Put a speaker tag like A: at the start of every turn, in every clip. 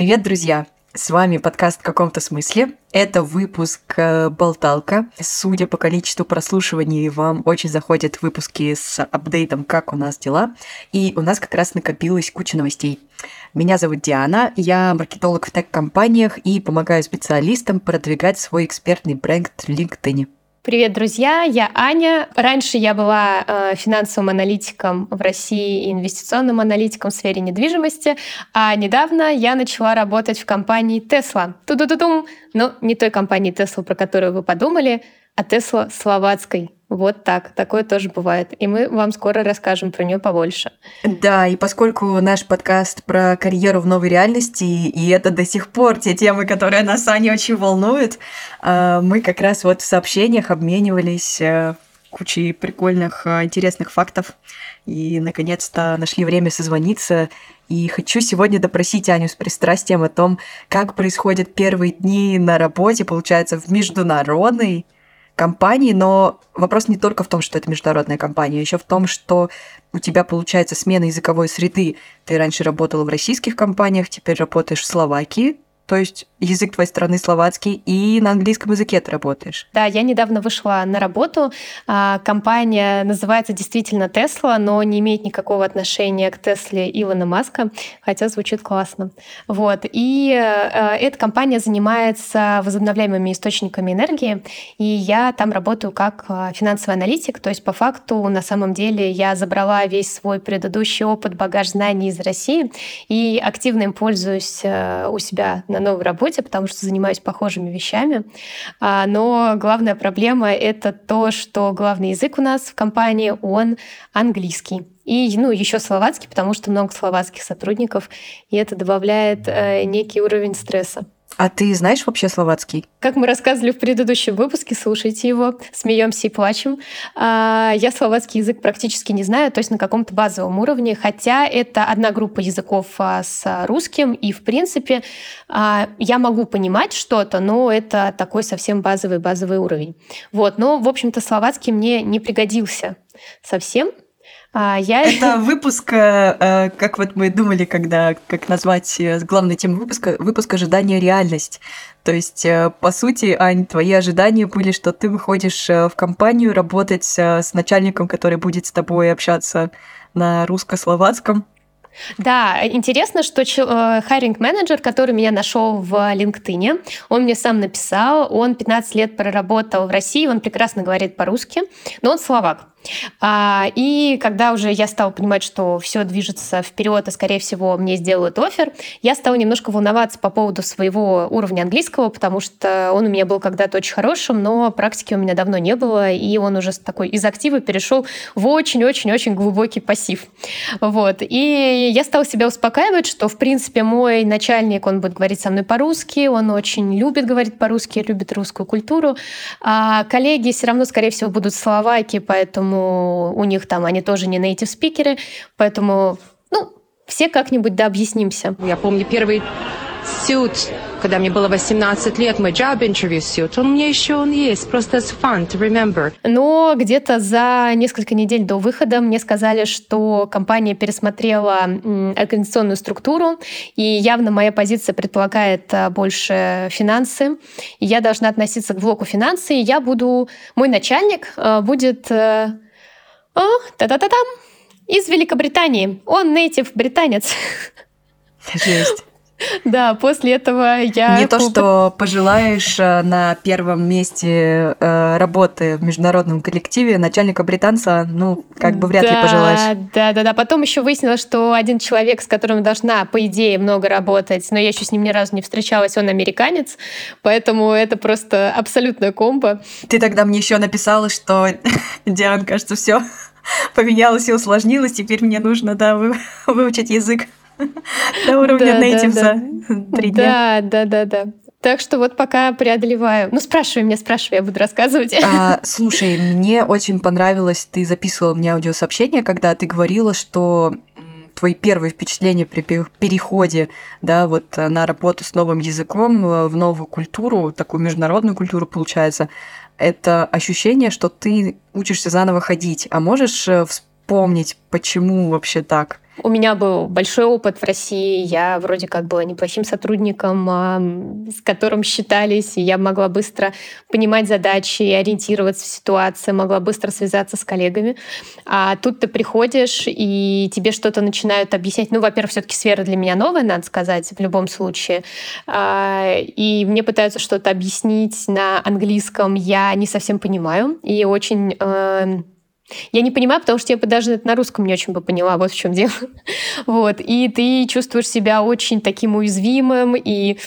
A: Привет, друзья! С вами подкаст в каком-то смысле. Это выпуск э, «Болталка». Судя по количеству прослушиваний, вам очень заходят выпуски с апдейтом «Как у нас дела?». И у нас как раз накопилась куча новостей. Меня зовут Диана, я маркетолог в тег-компаниях и помогаю специалистам продвигать свой экспертный бренд в LinkedIn.
B: Привет, друзья! Я Аня. Раньше я была э, финансовым аналитиком в России и инвестиционным аналитиком в сфере недвижимости, а недавно я начала работать в компании Tesla. Ту-ду-ду-дум! Но не той компании Tesla, про которую вы подумали, а Tesla словацкой. Вот так, такое тоже бывает. И мы вам скоро расскажем про нее побольше.
A: Да, и поскольку наш подкаст про карьеру в новой реальности, и это до сих пор те темы, которые нас, Аня, очень волнуют, а, мы как раз вот в сообщениях обменивались э, кучей прикольных, э, интересных фактов. И, наконец-то, нашли время созвониться. И хочу сегодня допросить Аню с пристрастием о том, как происходят первые дни на работе, получается, в международной компании, но вопрос не только в том, что это международная компания, еще в том, что у тебя получается смена языковой среды. Ты раньше работала в российских компаниях, теперь работаешь в Словакии, то есть язык твоей страны словацкий, и на английском языке ты работаешь.
B: Да, я недавно вышла на работу. А, компания называется действительно Tesla, но не имеет никакого отношения к Тесле Илона Маска, хотя звучит классно. Вот. И э, эта компания занимается возобновляемыми источниками энергии, и я там работаю как э, финансовый аналитик, то есть по факту на самом деле я забрала весь свой предыдущий опыт, багаж знаний из России и активно им пользуюсь э, у себя на новой работе, потому что занимаюсь похожими вещами. А, но главная проблема — это то, что главный язык у нас в компании, он английский. И ну, еще словацкий, потому что много словацких сотрудников, и это добавляет э, некий уровень стресса.
A: А ты знаешь вообще словацкий?
B: Как мы рассказывали в предыдущем выпуске, слушайте его, смеемся и плачем. А, я словацкий язык практически не знаю, то есть на каком-то базовом уровне, хотя это одна группа языков а, с русским, и в принципе а, я могу понимать что-то, но это такой совсем базовый базовый уровень. Вот, но в общем-то словацкий мне не пригодился совсем,
A: я... Это выпуск, э, э, как вот мы думали, когда, как назвать э, главной темой выпуска, выпуск ожидания реальность. То есть, по сути, Ань, твои ожидания были, что ты выходишь в компанию работать с начальником, который будет с тобой общаться на русско-словацком,
B: да, интересно, что хайринг-менеджер, который меня нашел в LinkedIn, он мне сам написал, он 15 лет проработал в России, он прекрасно говорит по-русски, но он словак. А, и когда уже я стала понимать, что все движется вперед, и, скорее всего, мне сделают офер, я стала немножко волноваться по поводу своего уровня английского, потому что он у меня был когда-то очень хорошим, но практики у меня давно не было, и он уже такой из актива перешел в очень-очень-очень глубокий пассив. Вот. И я стала себя успокаивать, что, в принципе, мой начальник, он будет говорить со мной по-русски, он очень любит говорить по-русски, любит русскую культуру, а коллеги все равно, скорее всего, будут словаки, поэтому поэтому у них там они тоже не native спикеры, поэтому, ну, все как-нибудь да объяснимся.
C: Я помню первый сют, когда мне было 18 лет, мой job interview suit, он меня еще он есть, просто it's fun to remember.
B: Но где-то за несколько недель до выхода мне сказали, что компания пересмотрела организационную структуру, и явно моя позиция предполагает а, больше финансы, и я должна относиться к блоку финансы, и я буду, мой начальник а, будет э, о, та-та-та-там, из Великобритании. Он нейтив британец.
A: Жесть.
B: Да, после этого я...
A: Не то, что пожелаешь э, на первом месте э, работы в международном коллективе начальника британца, ну, как бы вряд
B: да,
A: ли пожелаешь.
B: Да, да, да. Потом еще выяснилось, что один человек, с которым должна, по идее, много работать, но я еще с ним ни разу не встречалась, он американец, поэтому это просто абсолютная комбо.
A: Ты тогда мне еще написала, что Диан, кажется, все поменялось и усложнилось, теперь мне нужно, да, выучить язык. До уровня native за три
B: дня. Да, да, да, да. Так что вот пока преодолеваю. Ну, спрашивай меня, спрашивай, я буду рассказывать.
A: А, слушай, мне очень понравилось, ты записывала мне аудиосообщение, когда ты говорила, что твои первые впечатления при переходе да, вот на работу с новым языком, э, в новую культуру, такую международную культуру, получается, это ощущение, что ты учишься заново ходить. А можешь э, вспомнить, почему вообще так?
B: У меня был большой опыт в России. Я вроде как была неплохим сотрудником, с которым считались, я могла быстро понимать задачи и ориентироваться в ситуации, могла быстро связаться с коллегами. А тут ты приходишь, и тебе что-то начинают объяснять. Ну, во-первых, все таки сфера для меня новая, надо сказать, в любом случае. А, и мне пытаются что-то объяснить на английском. Я не совсем понимаю. И очень эм, я не понимаю, потому что я даже это на русском не очень бы поняла, вот в чем дело. Вот. И ты чувствуешь себя очень таким уязвимым, и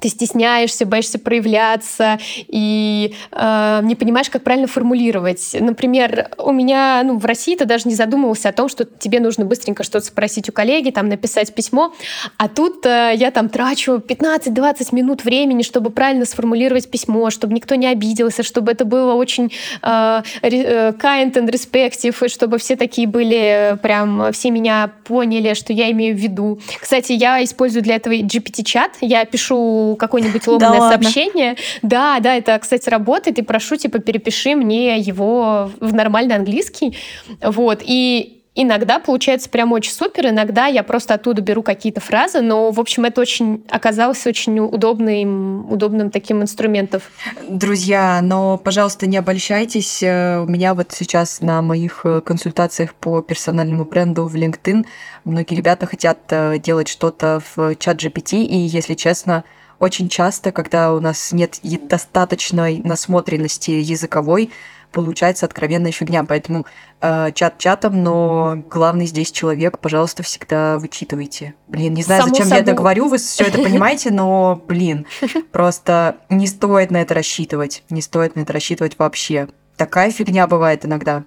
B: ты стесняешься, боишься проявляться и э, не понимаешь, как правильно формулировать. Например, у меня ну, в России ты даже не задумывался о том, что тебе нужно быстренько что-то спросить у коллеги, там написать письмо, а тут э, я там трачу 15-20 минут времени, чтобы правильно сформулировать письмо, чтобы никто не обиделся, чтобы это было очень э, э kind and respectful, и чтобы все такие были, прям все меня поняли, что я имею в виду. Кстати, я использую для этого GPT-чат, я пишу какое-нибудь ломаное да сообщение. Да, да, это, кстати, работает, и прошу, типа, перепиши мне его в нормальный английский. Вот, и Иногда получается прям очень супер, иногда я просто оттуда беру какие-то фразы, но, в общем, это очень оказалось очень удобным, удобным таким инструментом.
A: Друзья, но, пожалуйста, не обольщайтесь. Э, у меня вот сейчас на моих э, консультациях по персональному бренду в LinkedIn многие ребята хотят э, делать что-то в чат GPT, и, если честно, очень часто, когда у нас нет достаточной насмотренности языковой, получается откровенная фигня. Поэтому э, чат чатом, но главный здесь человек, пожалуйста, всегда вычитывайте. Блин, не знаю, Само зачем собой. я это говорю, вы все это понимаете, но, блин, просто не стоит на это рассчитывать. Не стоит на это рассчитывать вообще. Такая фигня бывает иногда.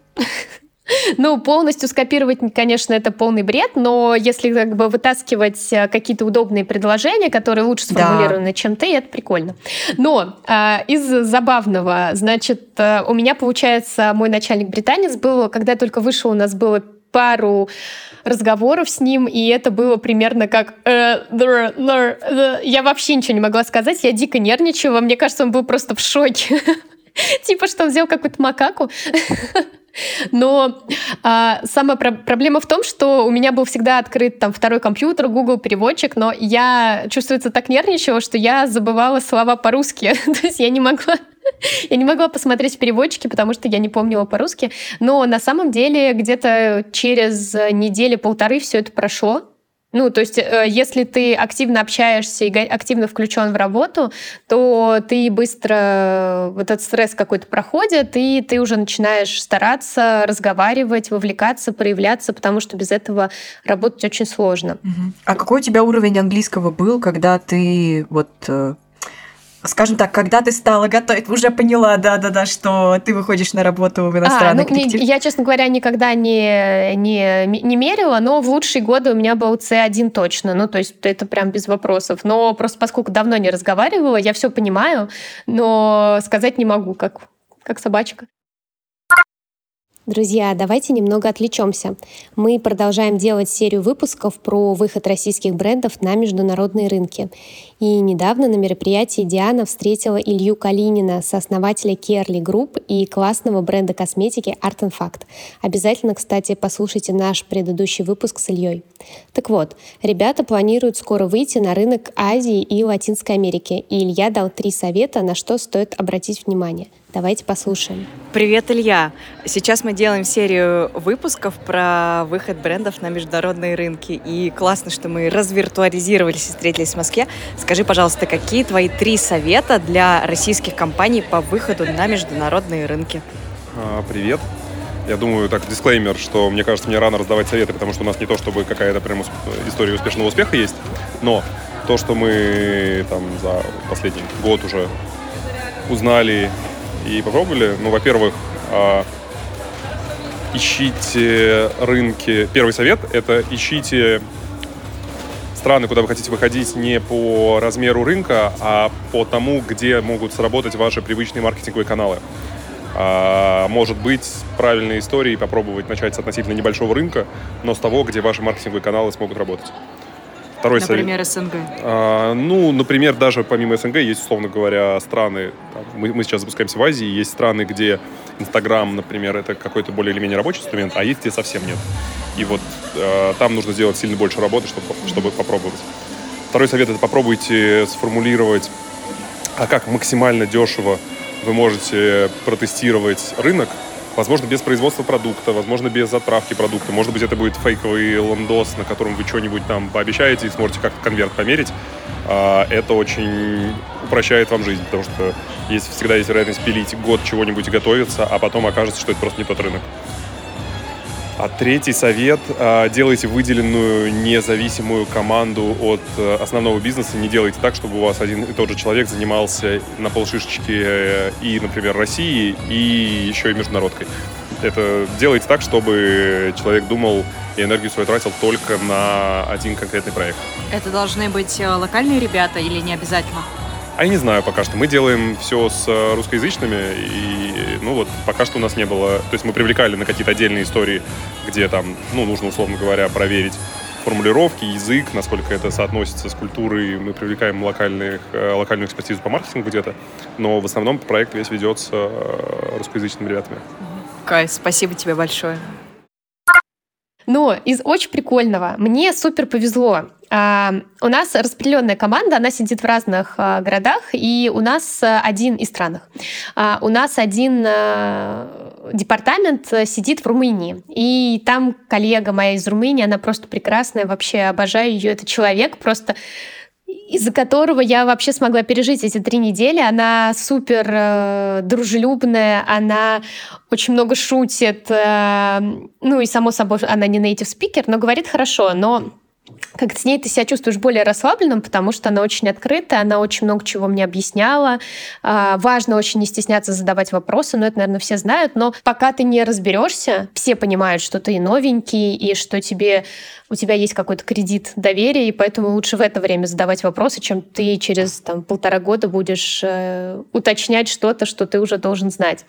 B: Ну, полностью скопировать, конечно, это полный бред, но если как бы вытаскивать э, какие-то удобные предложения, которые лучше сформулированы, да. чем ты, это прикольно. Но э, из забавного, значит, э, у меня, получается, мой начальник британец был, когда я только вышел, у нас было пару разговоров с ним, и это было примерно как э, я вообще ничего не могла сказать, я дико нервничала, мне кажется, он был просто в шоке. Типа, что он взял какую-то макаку. Но а, самая про- проблема в том, что у меня был всегда открыт там второй компьютер, Google переводчик, но я чувствуется так нервничала, что я забывала слова по-русски. То есть я не могла я не могла посмотреть в переводчике, потому что я не помнила по-русски. Но на самом деле где-то через недели-полторы все это прошло. Ну, то есть, э, если ты активно общаешься и активно включен в работу, то ты быстро вот этот стресс какой-то проходит, и ты уже начинаешь стараться разговаривать, вовлекаться, проявляться, потому что без этого работать очень сложно.
A: А какой у тебя уровень английского был, когда ты вот э, скажем так, когда ты стала готовить, уже поняла, да-да-да, что ты выходишь на работу в иностранный а, ну, коллектив?
B: Я, честно говоря, никогда не, не, не мерила, но в лучшие годы у меня был C1 точно, ну, то есть это прям без вопросов. Но просто поскольку давно не разговаривала, я все понимаю, но сказать не могу, как, как собачка. Друзья, давайте немного отвлечемся. Мы продолжаем делать серию выпусков про выход российских брендов на международные рынки. И недавно на мероприятии Диана встретила Илью Калинина, сооснователя Carely Group и классного бренда косметики Art&Fact. Обязательно, кстати, послушайте наш предыдущий выпуск с Ильей. Так вот, ребята планируют скоро выйти на рынок Азии и Латинской Америки, и Илья дал три совета, на что стоит обратить внимание – Давайте послушаем.
D: Привет, Илья. Сейчас мы делаем серию выпусков про выход брендов на международные рынки. И классно, что мы развиртуализировались и встретились в Москве. Скажи, пожалуйста, какие твои три совета для российских компаний по выходу на международные рынки?
E: А, привет. Я думаю, так, дисклеймер, что мне кажется, мне рано раздавать советы, потому что у нас не то, чтобы какая-то прям история успешного успеха есть, но то, что мы там за последний год уже узнали и попробовали. Ну, во-первых, а, ищите рынки. Первый совет – это ищите страны, куда вы хотите выходить не по размеру рынка, а по тому, где могут сработать ваши привычные маркетинговые каналы. А, может быть, правильной историей попробовать начать с относительно небольшого рынка, но с того, где ваши маркетинговые каналы смогут работать.
D: Второй например, совет. СНГ?
E: А, ну, например, даже помимо СНГ есть, условно говоря, страны, там, мы, мы сейчас запускаемся в Азии, есть страны, где Инстаграм, например, это какой-то более или менее рабочий инструмент, а есть где совсем нет. И вот э, там нужно сделать сильно больше работы, чтобы, чтобы попробовать. Второй совет – это попробуйте сформулировать, а как максимально дешево вы можете протестировать рынок, Возможно, без производства продукта, возможно, без отправки продукта. Может быть, это будет фейковый лондос, на котором вы что-нибудь там пообещаете и сможете как-то конверт померить. А, это очень упрощает вам жизнь, потому что есть, всегда есть вероятность пилить год чего-нибудь и готовиться, а потом окажется, что это просто не тот рынок. А третий совет а, – делайте выделенную независимую команду от э, основного бизнеса. Не делайте так, чтобы у вас один и тот же человек занимался на полшишечки э, и, например, России, и еще и международкой. Это делайте так, чтобы человек думал и энергию свою тратил только на один конкретный проект.
D: Это должны быть э, локальные ребята или не обязательно?
E: А я не знаю пока что. Мы делаем все с э, русскоязычными, и, ну вот, пока что у нас не было... То есть мы привлекали на какие-то отдельные истории, где там, ну, нужно, условно говоря, проверить формулировки, язык, насколько это соотносится с культурой. Мы привлекаем локальных, э, локальную экспертизу по маркетингу где-то, но в основном проект весь ведется э, русскоязычными ребятами.
D: Кай, спасибо тебе большое.
B: Но из очень прикольного мне супер повезло. А, у нас распределенная команда, она сидит в разных а, городах, и у нас а, один из странах. У нас один департамент сидит в Румынии, и там коллега моя из Румынии, она просто прекрасная, вообще обожаю ее. Это человек просто из-за которого я вообще смогла пережить эти три недели. Она супер э, дружелюбная, она очень много шутит. Э, ну и, само собой, она не native speaker, но говорит хорошо. Но как с ней ты себя чувствуешь более расслабленным, потому что она очень открытая, она очень много чего мне объясняла. А, важно очень не стесняться задавать вопросы, но это, наверное, все знают. Но пока ты не разберешься, все понимают, что ты новенький и что тебе у тебя есть какой-то кредит доверия, и поэтому лучше в это время задавать вопросы, чем ты через там, полтора года будешь э, уточнять что-то, что ты уже должен знать.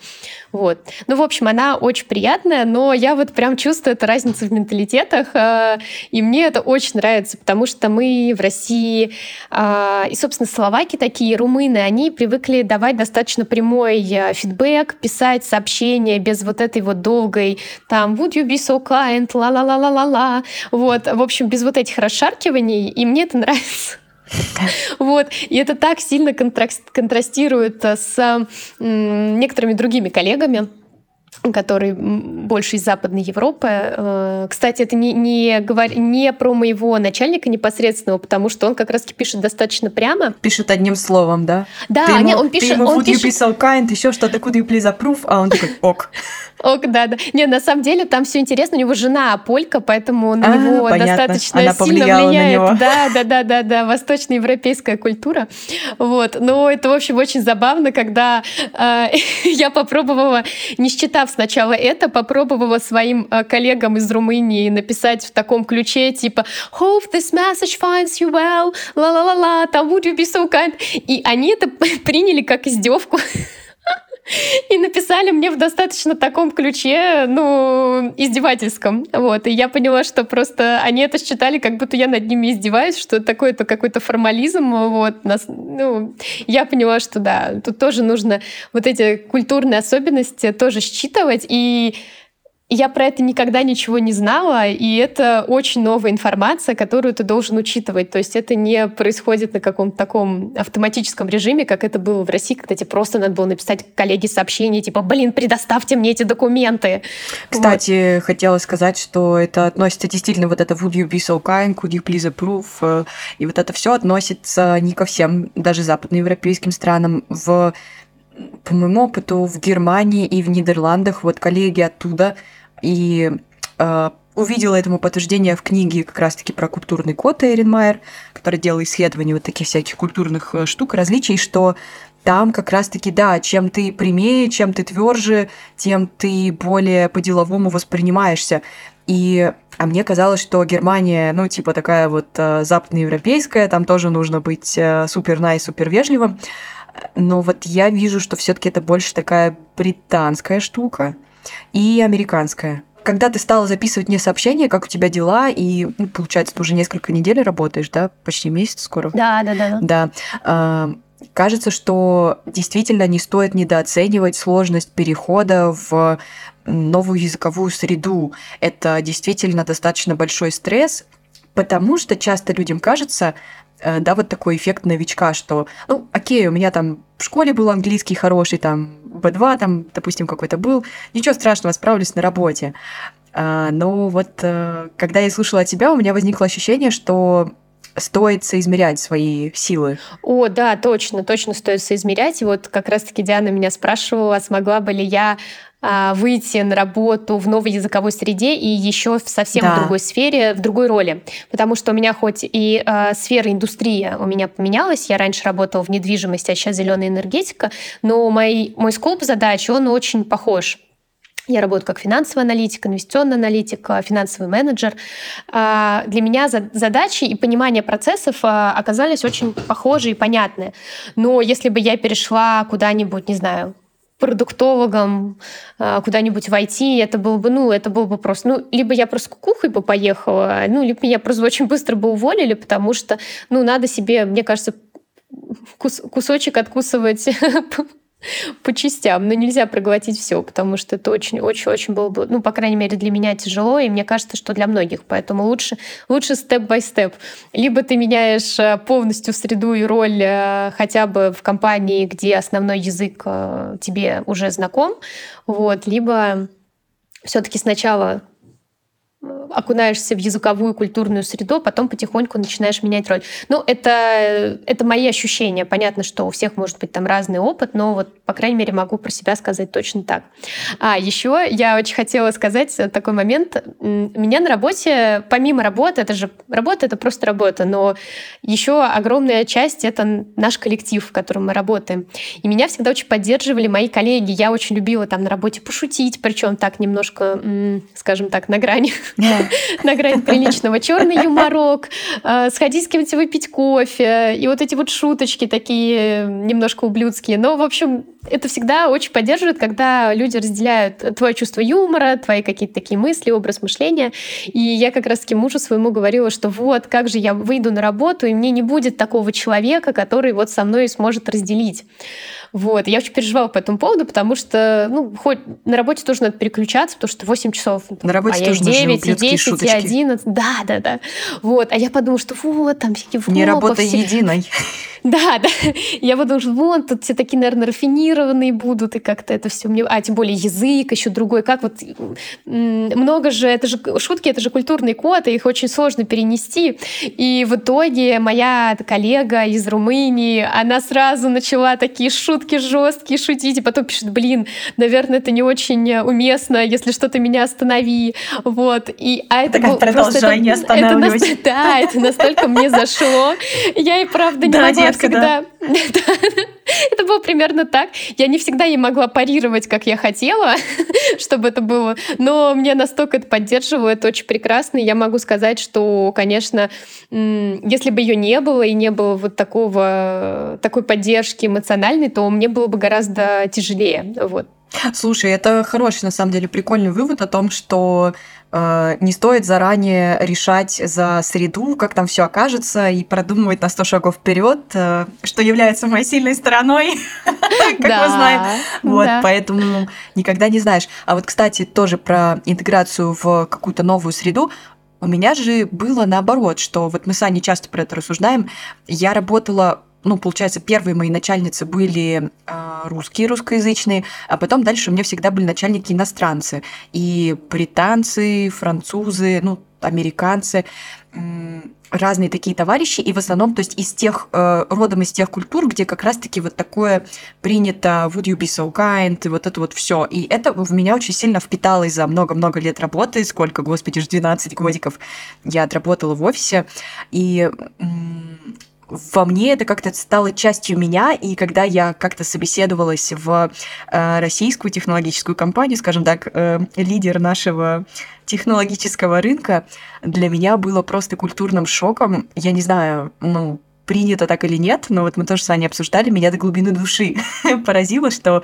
B: Вот. Ну, в общем, она очень приятная, но я вот прям чувствую эту разницу в менталитетах, э, и мне это очень нравится, потому что мы в России, э, и, собственно, словаки такие, румыны, они привыкли давать достаточно прямой э, фидбэк, писать сообщения без вот этой вот долгой там «would you be so kind?», ла-ла-ла-ла-ла-ла. Вот, в общем, без вот этих расшаркиваний, и мне это нравится. Вот. И это так сильно контрастирует с некоторыми другими коллегами который больше из Западной Европы. Э, кстати, это не, не, говор... не про моего начальника непосредственного, потому что он как раз пишет достаточно прямо.
A: Пишет одним словом, да?
B: Да,
A: ты ему,
B: не, он пишет...
A: Ты ему
B: он пишет...
A: you kind, еще что-то, could you please approve, а он такой, ок.
B: Ок, да, да. Не, на самом деле там все интересно. У него жена полька, поэтому на а, него понятно. достаточно Она сильно влияет. него. Да, да, да, да, да, восточноевропейская культура. Вот. Но это, в общем, очень забавно, когда э, я попробовала, не считав сначала это, попробовала своим э, коллегам из Румынии написать в таком ключе, типа «Hope this message finds you well, ла-ла-ла-ла, там would you be so kind?» И они это приняли как издевку. И написали мне в достаточно таком ключе, ну, издевательском. Вот. И я поняла, что просто они это считали, как будто я над ними издеваюсь, что такое-то какой-то формализм. Вот. Нас, ну, я поняла, что да, тут тоже нужно вот эти культурные особенности тоже считывать. И я про это никогда ничего не знала, и это очень новая информация, которую ты должен учитывать. То есть это не происходит на каком-то таком автоматическом режиме, как это было в России, когда тебе просто надо было написать коллеге сообщение, типа, блин, предоставьте мне эти документы.
A: Кстати, вот. хотела сказать, что это относится действительно вот это would you be so kind, could you please approve, э, и вот это все относится не ко всем, даже западноевропейским странам. В по моему опыту в Германии и в Нидерландах, вот коллеги оттуда, и э, увидела этому подтверждение в книге как раз-таки про культурный код Эрин Майер, который делал исследования вот таких всяких культурных э, штук, различий, что там как раз-таки, да, чем ты прямее, чем ты тверже, тем ты более по-деловому воспринимаешься. И а мне казалось, что Германия, ну, типа такая вот э, западноевропейская, там тоже нужно быть э, супер най, супер вежливым. Но вот я вижу, что все-таки это больше такая британская штука и американская. Когда ты стала записывать мне сообщения, как у тебя дела, и, ну, получается, ты уже несколько недель работаешь, да, почти месяц скоро.
B: Да, да, да.
A: Да. А, кажется, что действительно не стоит недооценивать сложность перехода в новую языковую среду. Это действительно достаточно большой стресс, потому что часто людям кажется, да, вот такой эффект новичка, что, ну, окей, у меня там в школе был английский хороший, там, B2, там, допустим, какой-то был, ничего страшного, справлюсь на работе. А, но вот э, когда я слушала тебя, у меня возникло ощущение, что стоит соизмерять свои силы.
B: О, да, точно, точно стоит соизмерять. И вот как раз-таки Диана меня спрашивала, смогла бы ли я а, выйти на работу в новой языковой среде и еще в совсем да. другой сфере, в другой роли. Потому что у меня хоть и э, сфера индустрия у меня поменялась, я раньше работала в недвижимости, а сейчас зеленая энергетика, но мой, мой скоп задач, он очень похож. Я работаю как финансовый аналитик, инвестиционный аналитик, э, финансовый менеджер. А, для меня задачи и понимание процессов оказались очень похожи и понятны. Но если бы я перешла куда-нибудь, не знаю, продуктологом э, куда-нибудь войти, это было бы, ну, это было бы просто, ну, либо я просто кукухой бы поехала, ну, либо меня просто очень быстро бы уволили, потому что, ну, надо себе, мне кажется, кус кусочек откусывать по частям, но нельзя проглотить все, потому что это очень-очень-очень было бы, ну, по крайней мере, для меня тяжело, и мне кажется, что для многих, поэтому лучше, лучше степ-бай-степ. Либо ты меняешь э, полностью среду и роль э, хотя бы в компании, где основной язык э, тебе уже знаком, вот, либо все-таки сначала окунаешься в языковую культурную среду, потом потихоньку начинаешь менять роль. Ну, это, это мои ощущения. Понятно, что у всех может быть там разный опыт, но вот, по крайней мере, могу про себя сказать точно так. А еще я очень хотела сказать такой момент. Меня на работе, помимо работы, это же работа, это просто работа, но еще огромная часть — это наш коллектив, в котором мы работаем. И меня всегда очень поддерживали мои коллеги. Я очень любила там на работе пошутить, причем так немножко, скажем так, на грани на грани приличного. Черный юморок, э, сходить с кем-то выпить кофе. И вот эти вот шуточки такие немножко ублюдские. Но, в общем, это всегда очень поддерживает, когда люди разделяют твое чувство юмора, твои какие-то такие мысли, образ мышления. И я как раз-таки мужу своему говорила, что вот, как же я выйду на работу, и мне не будет такого человека, который вот со мной сможет разделить. Вот. Я очень переживала по этому поводу, потому что, ну, хоть на работе тоже надо переключаться, потому что 8 часов,
A: на работе а тоже
B: я 9, и 10, шуточки. и 11. Да, да, да. Вот. А я подумала, что вот, там всякие
A: Не работай все... единой.
B: Да, да. Я подумала, что вон, тут все такие, наверное, рафинированные будут, и как-то это все мне... А, тем более язык еще другой. Как вот... Много же... Это же шутки, это же культурный код, и их очень сложно перенести. И в итоге моя коллега из Румынии, она сразу начала такие шутки жесткие шутить, и потом пишет, блин, наверное, это не очень уместно, если что-то меня останови. Вот. И, а это,
A: это как продолжение это.
B: Это, да, это настолько мне зашло. Я и правда не могла всегда... Это было примерно так. Я не всегда не могла парировать, как я хотела, чтобы это было. Но мне настолько это поддерживало, это очень прекрасно. я могу сказать, что, конечно, если бы ее не было и не было вот такого, такой поддержки эмоциональной, то мне было бы гораздо тяжелее. Вот.
A: Слушай, это хороший, на самом деле, прикольный вывод о том, что не стоит заранее решать за среду, как там все окажется, и продумывать на 100 шагов вперед, э, что является моей сильной стороной, как мы знаем. Вот, поэтому никогда не знаешь. А вот, кстати, тоже про интеграцию в какую-то новую среду. У меня же было наоборот, что вот мы с Аней часто про это рассуждаем. Я работала ну, получается, первые мои начальницы были э, русские, русскоязычные, а потом дальше у меня всегда были начальники иностранцы. И британцы, французы, ну, американцы, разные такие товарищи, и в основном, то есть из тех, э, родом из тех культур, где как раз-таки вот такое принято would you be so kind, и вот это вот все. И это в меня очень сильно впиталось за много-много лет работы, сколько, господи, ж 12 годиков я отработала в офисе, и во мне это как-то стало частью меня, и когда я как-то собеседовалась в э, российскую технологическую компанию, скажем так, э, лидер нашего технологического рынка, для меня было просто культурным шоком. Я не знаю, ну, принято так или нет, но вот мы тоже с Аней обсуждали, меня до глубины души поразило, что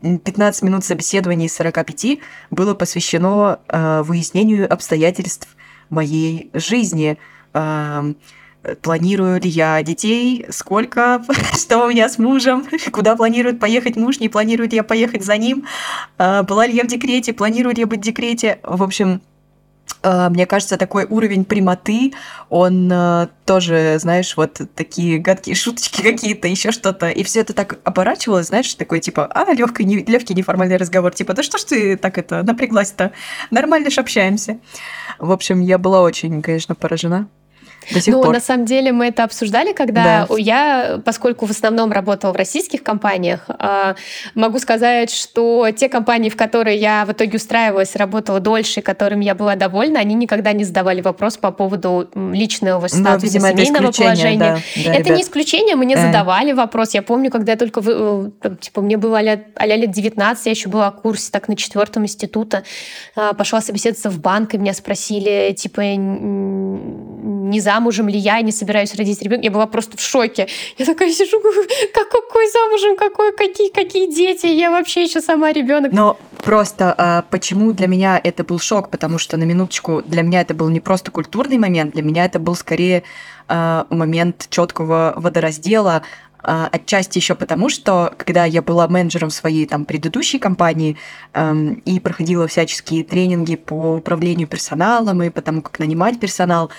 A: 15 минут собеседования из 45 было посвящено э, выяснению обстоятельств моей жизни. Э, планирую ли я детей, сколько, что у меня с мужем, куда планирует поехать муж, не планирует я поехать за ним, а, была ли я в декрете, планирую ли я быть в декрете. В общем, а, мне кажется, такой уровень прямоты, он а, тоже, знаешь, вот такие гадкие шуточки какие-то, еще что-то. И все это так оборачивалось, знаешь, такой типа, а, легкий, не, легкий неформальный разговор, типа, да что ж ты так это напряглась-то? Нормально ж общаемся. В общем, я была очень, конечно, поражена. До сих
B: ну,
A: пор.
B: на самом деле мы это обсуждали, когда
A: Да.
B: я, поскольку в основном работала в российских компаниях, а, могу сказать, что те компании, в которые я в итоге устраивалась, работала дольше, и которыми я была довольна, они никогда не задавали вопрос по поводу личного
A: Ну,
B: статуса,
A: видимо, это
B: семейного
A: исключение,
B: положения.
A: да, да,
B: это
A: ребят.
B: не исключение, мы не
A: Э.
B: задавали вопрос. Я помню, когда я только, э, там, типа, мне было а-ля, лет 19, я еще была в курсе, так, на четвертом института, а, пошла собеседоваться в банк, и меня спросили, типа, не замужем ли я, не собираюсь родить ребенка. Я была просто в шоке. Я такая сижу, как, какой замужем, какой, какие, какие дети, я вообще еще сама ребенок.
A: Но просто а, почему для меня это был шок? Потому что, на минуточку, для меня это был не просто культурный момент, для меня это был скорее а, момент четкого водораздела, а, отчасти еще потому, что когда я была менеджером своей там предыдущей компании эм, и проходила всяческие тренинги по управлению персоналом и по тому, как нанимать персонал,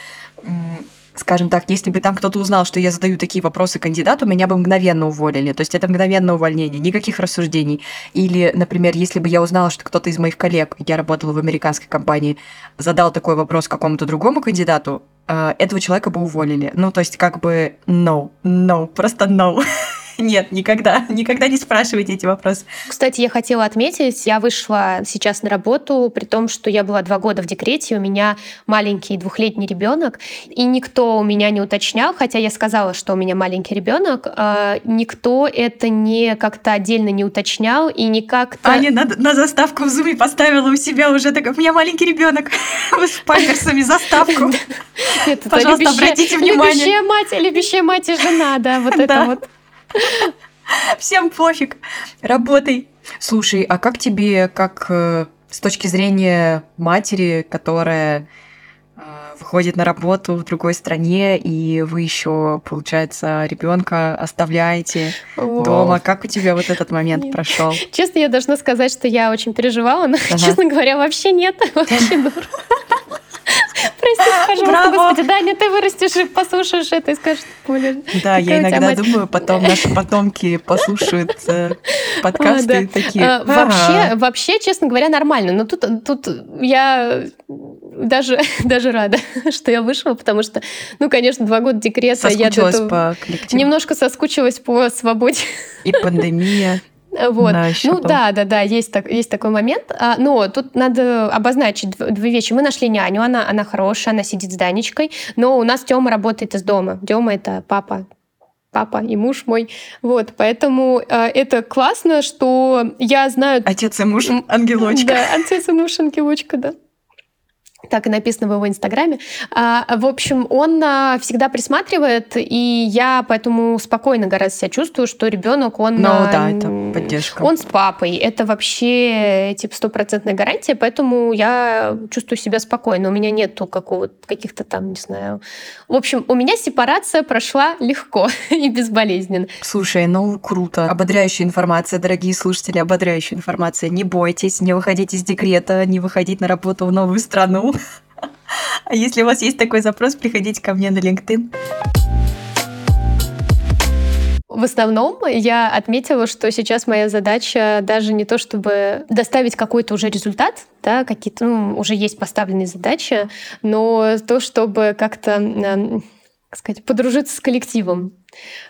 A: скажем так, если бы там кто-то узнал, что я задаю такие вопросы кандидату, меня бы мгновенно уволили. То есть это мгновенное увольнение, никаких рассуждений. Или, например, если бы я узнала, что кто-то из моих коллег, я работала в американской компании, задал такой вопрос какому-то другому кандидату, э, этого человека бы уволили. Ну, то есть как бы no, no, просто no. Нет, никогда, никогда не спрашивайте эти вопросы.
B: Кстати, я хотела отметить, я вышла сейчас на работу, при том, что я была два года в декрете, у меня маленький двухлетний ребенок, и никто у меня не уточнял, хотя я сказала, что у меня маленький ребенок, а, никто это не как-то отдельно не уточнял и не как-то...
A: Аня на, на заставку в зуме поставила у себя уже такой, у меня маленький ребенок с памперсами заставку. Пожалуйста, обратите внимание.
B: Любящая мать, любящая мать и жена, да, вот это вот.
A: Всем пофиг, работай. Слушай, а как тебе, как э, с точки зрения матери, которая э, выходит на работу в другой стране, и вы еще, получается, ребенка оставляете дома, как у тебя вот этот момент
B: Нет.
A: прошел?
B: Честно, я должна сказать, что я очень переживала, но,
A: Ага.
B: честно говоря, вообще нет. Вообще норм. Прости. Господи, Даня, ты вырастешь и послушаешь это и скажешь, Оля,
A: Да, я иногда
B: мать.
A: думаю, потом наши потомки послушают э, подкасты
B: А, да.
A: такие.
B: А. Вообще, вообще, честно говоря, нормально. Но тут, тут я даже, даже рада, что я вышла, потому что, ну, конечно, два года декрета я
A: соскучилась
B: тут
A: по коллективу.
B: немножко соскучилась по свободе.
A: И пандемия.
B: Вот.
A: Да, ещё
B: ну да, да, да, есть, так, есть такой момент. А, но тут надо обозначить дв- две вещи. Мы нашли няню, она, она хорошая, она сидит с Данечкой, но у нас Тёма работает из дома. Тёма это папа папа и муж мой. Вот, поэтому э, это классно, что я знаю...
A: Отец и муж, ангелочка.
B: Да, отец и муж ангелочка, да. Так и написано в его инстаграме. А, в общем, он а, всегда присматривает, и я поэтому спокойно гораздо себя чувствую, что ребенок, он...
A: Ну
B: а,
A: да, это поддержка.
B: Он с папой. Это вообще типа стопроцентная гарантия, поэтому я чувствую себя спокойно. У меня нету какого каких-то там, не знаю. В общем, у меня сепарация прошла легко и безболезненно.
A: Слушай, ну круто. Ободряющая информация, дорогие слушатели, ободряющая информация. Не бойтесь, не выходите из декрета, не выходить на работу в новую страну. А если у вас есть такой запрос, приходите ко мне на LinkedIn.
B: В основном я отметила, что сейчас моя задача даже не то, чтобы доставить какой-то уже результат, да, какие-то ну, уже есть поставленные задачи, но то, чтобы как-то, сказать, подружиться с коллективом.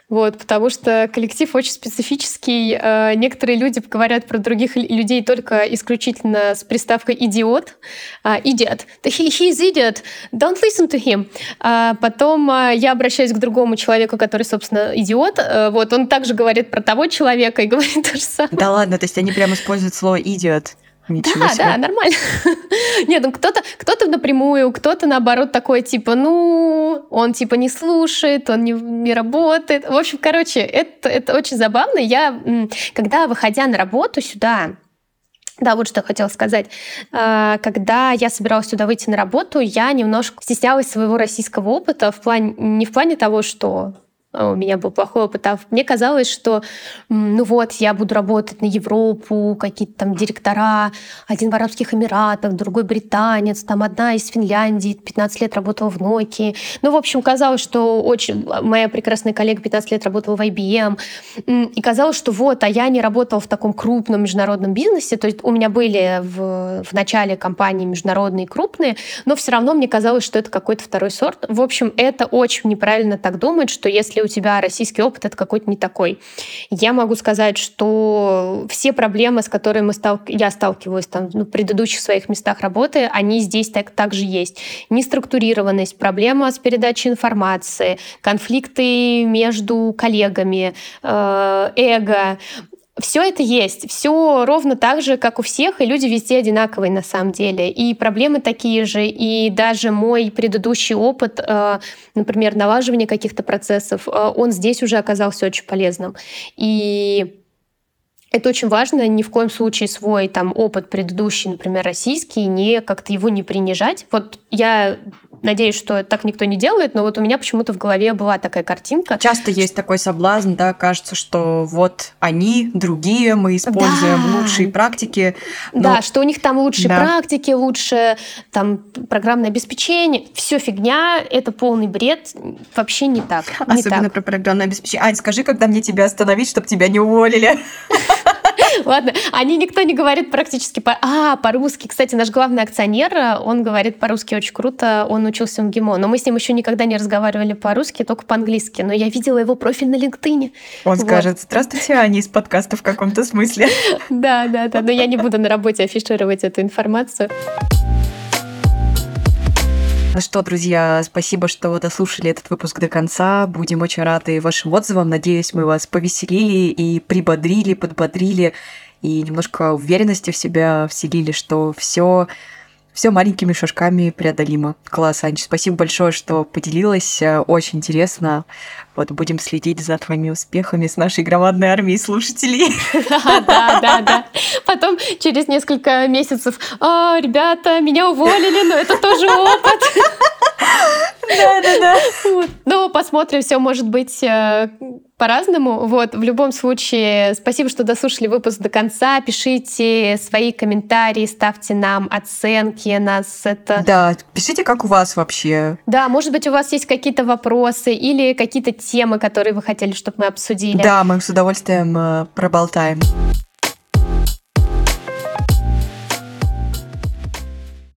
B: Вот, потому что коллектив очень специфический. Э, Некоторые люди говорят про других людей только исключительно с приставкой «идиот». А, «Idiot». He, he's idiot. Don't listen to him. А потом а, я обращаюсь к другому человеку, который, собственно, идиот. Э, Вот, он также говорит про того человека и говорит то же самое.
A: Да ладно, то есть они прям используют слово «идиот». Ничего
B: Да,
A: себе.
B: да, нормально. Нет, ну кто-то кто напрямую, кто-то наоборот такой, типа, ну, он типа не слушает, он не, не работает. В общем, короче, это, это очень забавно. Я, когда выходя на работу сюда, Да, вот что я хотела сказать. А, когда я собиралась сюда выйти на работу, я немножко стеснялась своего российского опыта в плане, не в плане того, что у меня был плохой опыт. А мне казалось, что ну вот, я буду работать на Европу, какие-то там директора, один в Арабских Эмиратах, другой британец, там одна из Финляндии, 15 лет работала в Nokia. Ну, в общем, казалось, что очень... Моя прекрасная коллега 15 лет работала в IBM. И казалось, что вот, а я не работала в таком крупном международном бизнесе. То есть у меня были в, в начале компании международные крупные, но все равно мне казалось, что это какой-то второй сорт. В общем, это очень неправильно так думать, что если у тебя российский опыт, это какой-то не такой. Я могу сказать, что все проблемы, с которыми стал... я сталкиваюсь там, ну, в предыдущих своих местах работы, они здесь так, также есть. Неструктурированность, проблема с передачей информации, конфликты между коллегами, э, эго, все это есть, все ровно так же, как у всех, и люди везде одинаковые на самом деле. И проблемы такие же, и даже мой предыдущий опыт, э, например, налаживания каких-то процессов, э, он здесь уже оказался очень полезным. И это очень важно, ни в коем случае свой там опыт предыдущий, например, российский, не как-то его не принижать. Вот я Надеюсь, что так никто не делает, но вот у меня почему-то в голове была такая картинка.
A: Часто есть такой соблазн, да, кажется, что вот они, другие, мы используем да. лучшие практики.
B: Но... Да, что у них там лучшие да. практики, лучше там программное обеспечение. Все фигня, это полный бред, вообще не так.
A: Не Особенно
B: так.
A: про программное обеспечение. Ань, скажи, когда мне тебя остановить, чтобы тебя не уволили.
B: Ладно, они никто не говорит практически по... А, по-русски. Кстати, наш главный акционер, он говорит по-русски очень круто, он учился в ГИМО, но мы с ним еще никогда не разговаривали по-русски, только по-английски. Но я видела его профиль на LinkedIn.
A: Он вот. скажет, здравствуйте, Аня из подкаста в каком-то смысле.
B: Да, да, да, но я не буду на работе афишировать эту информацию.
A: Ну что, друзья, спасибо, что дослушали этот выпуск до конца. Будем очень рады вашим отзывам. Надеюсь, мы вас повеселили и прибодрили, подбодрили и немножко уверенности в себя вселили, что все все маленькими шажками преодолимо. Класс, Анч, спасибо большое, что поделилась. Очень интересно. Вот будем следить за твоими успехами с нашей громадной армией слушателей.
B: Да, да, да. Потом через несколько месяцев, «А, ребята, меня уволили, но это тоже опыт.
A: Да, да, да.
B: Ну, посмотрим, все может быть э, по-разному. Вот, в любом случае, спасибо, что дослушали выпуск до конца. Пишите свои комментарии, ставьте нам оценки. Нас это...
A: Да, пишите, как у вас вообще.
B: Да, может быть, у вас есть какие-то вопросы или какие-то темы, которые вы хотели, чтобы мы обсудили.
A: Да, мы с удовольствием э, проболтаем.